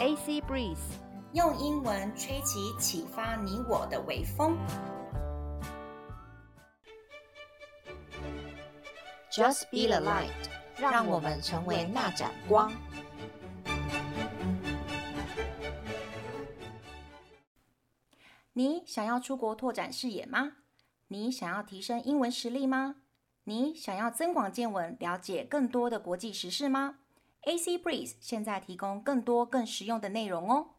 AC Breeze，用英文吹起启发你我的微风。Just be the light，让我们成为那盏光。你想要出国拓展视野吗？你想要提升英文实力吗？你想要增广见闻，了解更多的国际时事吗？AC Breeze 现在提供更多更实用的内容哦。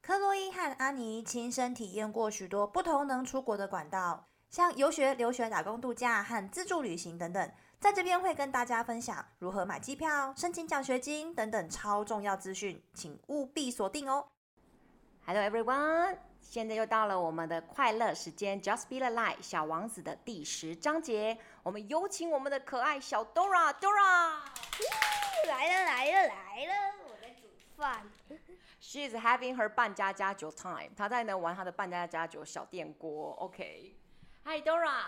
克洛伊和安妮亲身体验过许多不同能出国的管道，像游学、留学、打工度假和自助旅行等等。在这边会跟大家分享如何买机票、申请奖学金等等超重要资讯，请务必锁定哦。Hello everyone，现在又到了我们的快乐时间，Just Be the Light 小王子的第十章节。我们有请我们的可爱小 Dora，Dora，来了来了来了，我在煮饭。She is having her 半家家酒 time，她在呢玩她的半家家酒小电锅。OK，Hi Dora，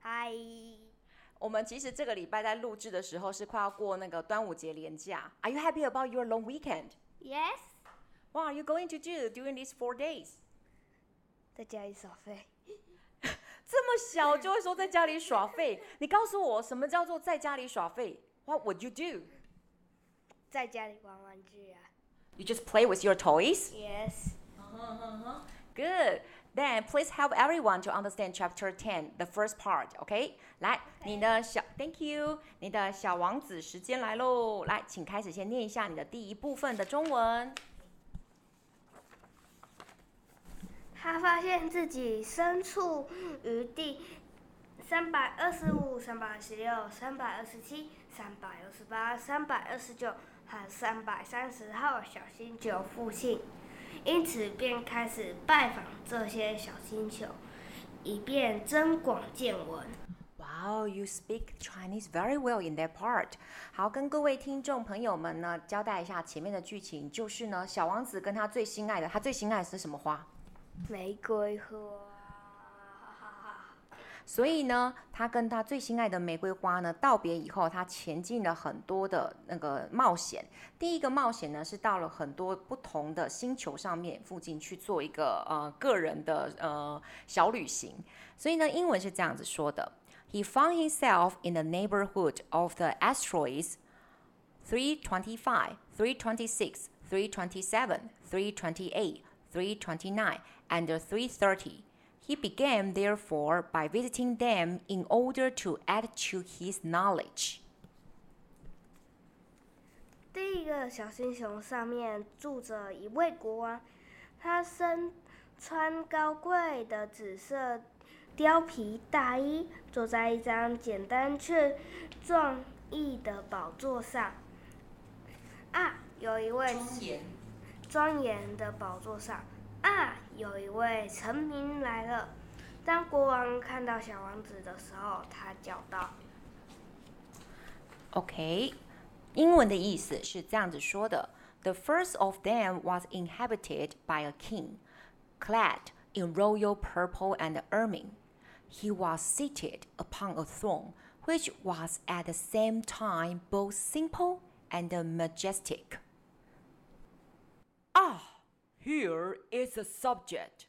嗨。我们其实这个礼拜在录制的时候是快要过那个端午节连假。Are you happy about your long weekend？Yes。What are you going to do during these four days？在家里耍废。这么小就会说在家里耍废？你告诉我什么叫做在家里耍废？What would you do？在家里玩玩具啊。You just play with your toys? Yes. Good. Then please help everyone to understand chapter ten, the first part. OK？来，你的小，Thank you，你的小王子时间来喽。来，请开始先念一下你的第一部分的中文。他发现自己身处于第三百二十五、三百二十六、三百二十七、三百二十八、三百二十九和三百三十号小星球附近，因此便开始拜访这些小星球，以便增广见闻。Wow, you speak Chinese very well in that part. 好，跟各位听众朋友们呢交代一下前面的剧情，就是呢，小王子跟他最心爱的，他最心爱的是什么花？玫瑰花。所以呢，他跟他最心爱的玫瑰花呢道别以后，他前进了很多的那个冒险。第一个冒险呢是到了很多不同的星球上面附近去做一个呃个人的呃小旅行。所以呢，英文是这样子说的：He found himself in the neighborhood of the asteroids. Three twenty-five, three twenty-six, three twenty-seven, three twenty-eight, three twenty-nine. And three thirty, he began. Therefore, by visiting them in order to add to his knowledge. 第一个小星球上面住着一位国王，他身穿高贵的紫色貂皮大衣，坐在一张简单却壮丽的宝座上。啊，有一位庄严的宝座上。啊！有一位臣民来了。当国王看到小王子的时候，他叫道：“OK，英文的意思是这样子说的：The first of them was inhabited by a king, clad in royal purple and ermine. He was seated upon a throne, which was at the same time both simple and majestic. 啊！” Here is a subject,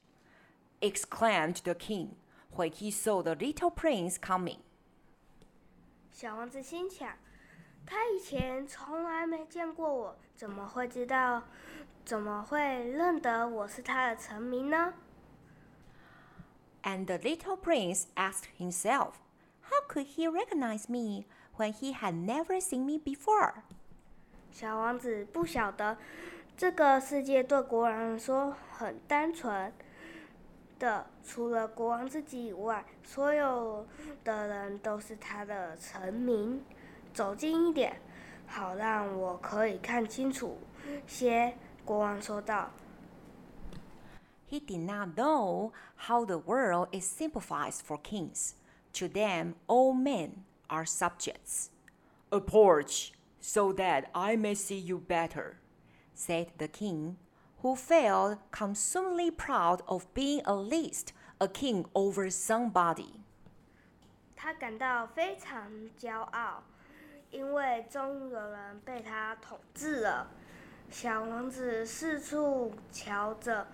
exclaimed the king when he saw the little prince coming. 小王子心想，他以前从来没见过我，怎么会知道？怎么会认得我是他的臣民呢？And the little prince asked himself, how could he recognize me when he had never seen me before? 小王子不晓得。 这个世界对国王来说很单纯的，除了国王自己以外，所有的人都是他的臣民。走近一点，好让我可以看清楚些。国王说道。He did not know how the world is simplified for kings. To them, all men are subjects. A porch, so that I may see you better. Said the king, who felt consumedly proud of being at least a king over somebody. 他感到非常骄傲，因为终于有人被他统治了。小王子四处瞧着，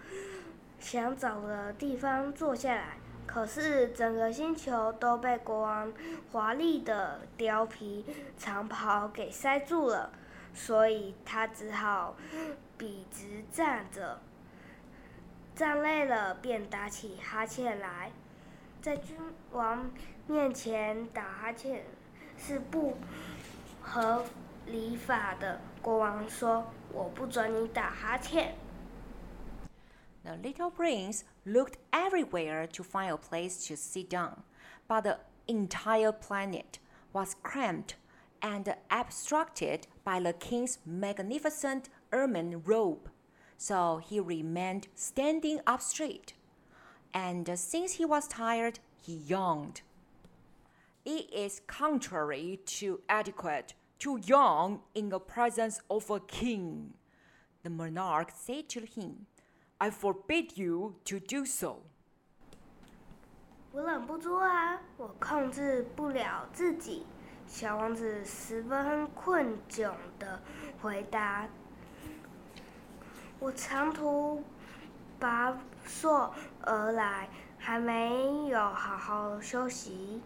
想找个地方坐下来。可是整个星球都被国王华丽的貂皮长袍给塞住了，所以他只好笔直站着。站累了，便打起哈欠来。在君王面前打哈欠是不合礼法的。国王说：“我不准你打哈欠。” The little prince looked everywhere to find a place to sit down, but the entire planet was cramped and obstructed by the king's magnificent ermine robe. So he remained standing up straight. And since he was tired, he yawned. It is contrary to etiquette to yawn in the presence of a king, the monarch said to him. I forbid you to do so. 我忍不住啊，我控制不了自己。 小王子十分困窘的回答：“我长途跋涉而来，还没有好好休息。”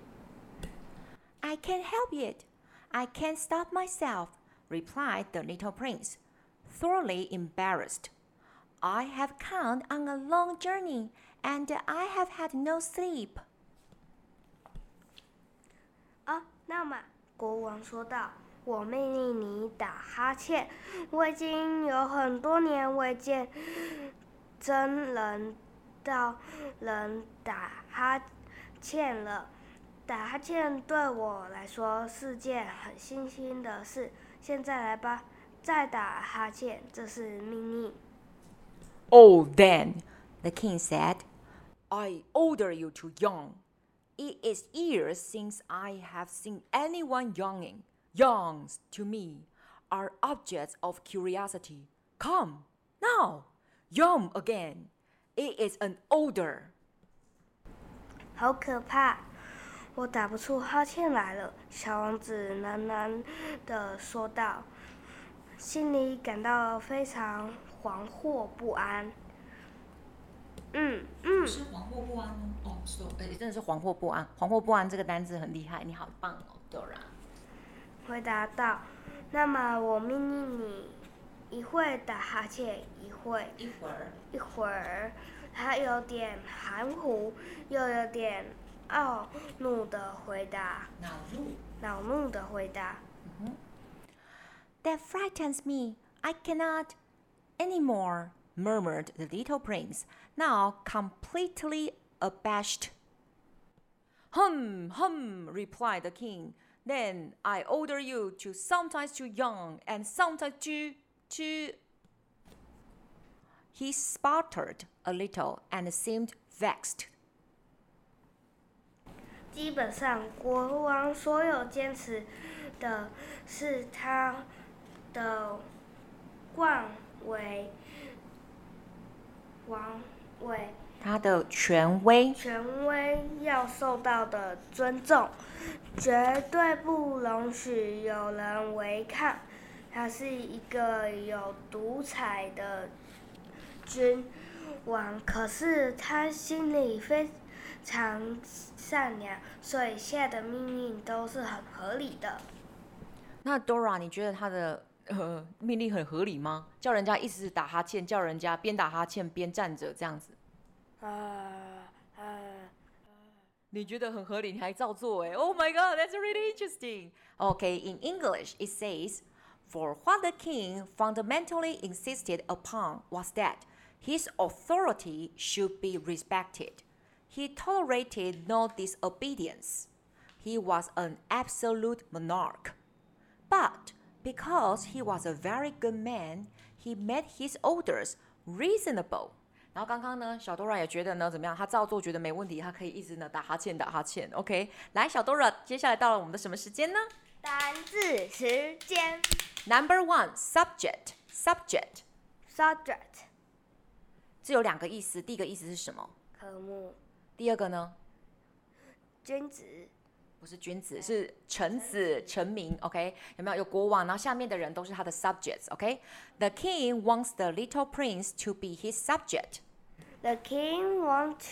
I can't help it. I can't stop myself, replied the little prince, thoroughly embarrassed. I have come on a long journey, and I have had no sleep. 啊，那么国王说道：“我命令你打哈欠。我已经有很多年未见真人到人打哈欠了。打哈欠对我来说是件很新鲜的事。现在来吧，再打哈欠，这是命令。” Oh, then, the king said, I order you to yawn. It is years since I have seen anyone yawning. Yawns, to me, are objects of curiosity. Come, now, yawn again. It is an order. 好可怕！我打不出哈欠来了。小王子喃喃地说道，心里感到非常。惶惑不安。 嗯嗯。是惶惑不安哦。哦，哎，真的是惶惑不安。惶惑不安这个单词很厉害，你好棒哦，Dora。回答道：“那么我命令你，一会打哈欠，一会一会儿一会儿。”他有点含糊，又有点懊怒的回答。恼怒。恼怒的回答。嗯。That frightens me. I cannot. Any more, murmured the little prince, now completely abashed. Hum, hum, replied the king. Then I order you to sometimes to yawn and sometimes to to. He sputtered a little and seemed vexed. 基本上，国王所有坚持的是他的惯。为王 位，他的权威，权威要受到的尊重，绝对不容许有人违抗。他是一个有独裁的君王，可是他心里非常善良，所以下的命令都是很合理的。那 Dora，你觉得他的？呃，命令很合理吗？叫人家一直打哈欠，叫人家边打哈欠边站着这样子。啊啊！你觉得很合理，你还照做哎？Oh my God, that's really interesting. Okay, in English it says, for what the king fundamentally insisted upon was that his authority should be respected. He tolerated no disobedience. He was an absolute monarch. But Because he was a very good man, he made his orders reasonable. 然后刚刚呢，小 Dora 也觉得呢，怎么样？他照做，觉得没问题，他可以一直呢打哈欠，打哈欠。OK，来，小 Dora，接下来到了我们的什么时间呢？单字时间。Number one, subject, subject, subject。这有两个意思，第一个意思是什么？科目。第二个呢？君子。不是君子，是臣子、臣民。OK，有没有？有国王，然后下面的人都是他的 subjects。OK，the king wants the little prince to be his subject。The king wants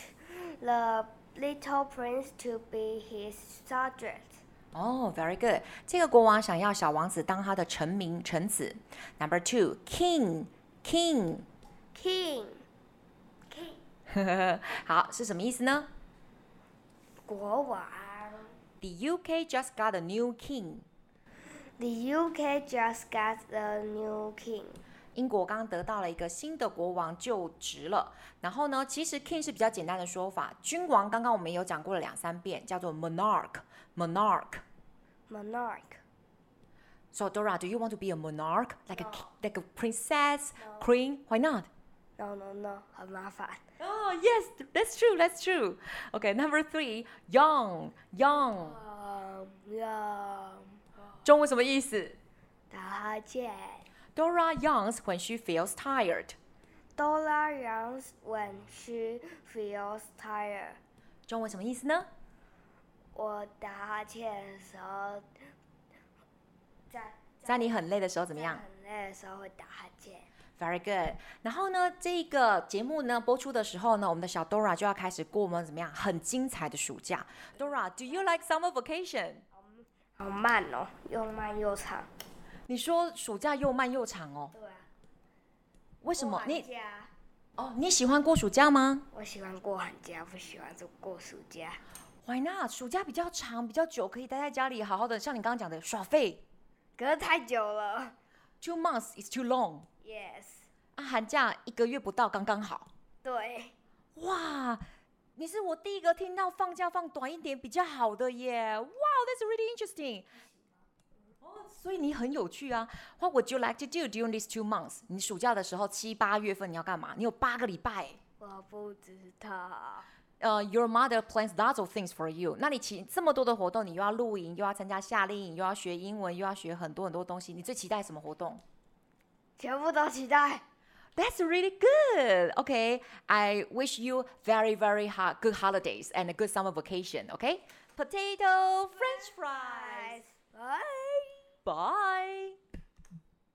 the little prince to be his subject。哦，very good。这个国王想要小王子当他的臣民、臣子。Number two，king，king，king。好，是什么意思呢？国王。 The UK just got a new king. The UK just got a new king. 英国刚得到了一个新的国王就职了。然后呢，其实 king 是比较简单的说法。君王刚刚我们有讲过了两三遍，叫做 monarch。monarch。monarch。So Dora, do you want to be a monarch, like a like a princess, queen? Why not? No, no, no，很麻烦。Oh, yes, that's true, that's true. Okay, number three, young, young. young. 中文什么意思？打哈欠。Dora yawns when she feels tired. Dora yawns when she feels tired. 中文什么意思呢？我打哈欠的时候，在在你很累的时候怎么样？很累的时候会打哈欠。Very good。然后呢，这个节目呢播出的时候呢，我们的小 Dora 就要开始过我们怎么样很精彩的暑假。Dora，Do you like summer vacation？好慢哦，又慢又长。你说暑假又慢又长哦？对啊。为什么？你哦，你喜欢过暑假吗？我喜欢过寒假，不喜欢过暑假。Why not？暑假比较长，比较久，可以待在家里好好的，像你刚刚讲的耍废。可是太久了。Two months is too long. Yes. 啊，寒假一个月不到，刚刚好。对。哇，你是我第一个听到放假放短一点比较好的耶。Wow, that's really interesting. 哦，所以你很有趣啊。What would you like to do during these two months？你暑假的时候七八月份你要干嘛？你有八个礼拜。我不知道。呃、uh,，Your mother plans lots of things for you。那你请这么多的活动，你又要露营，又要参加夏令营，又要学英文，又要学很多很多东西。你最期待什么活动？全部都期待。That's really good. Okay, I wish you very, very hard, good holidays and a good summer vacation. Okay, potato, French fries. Bye. Bye.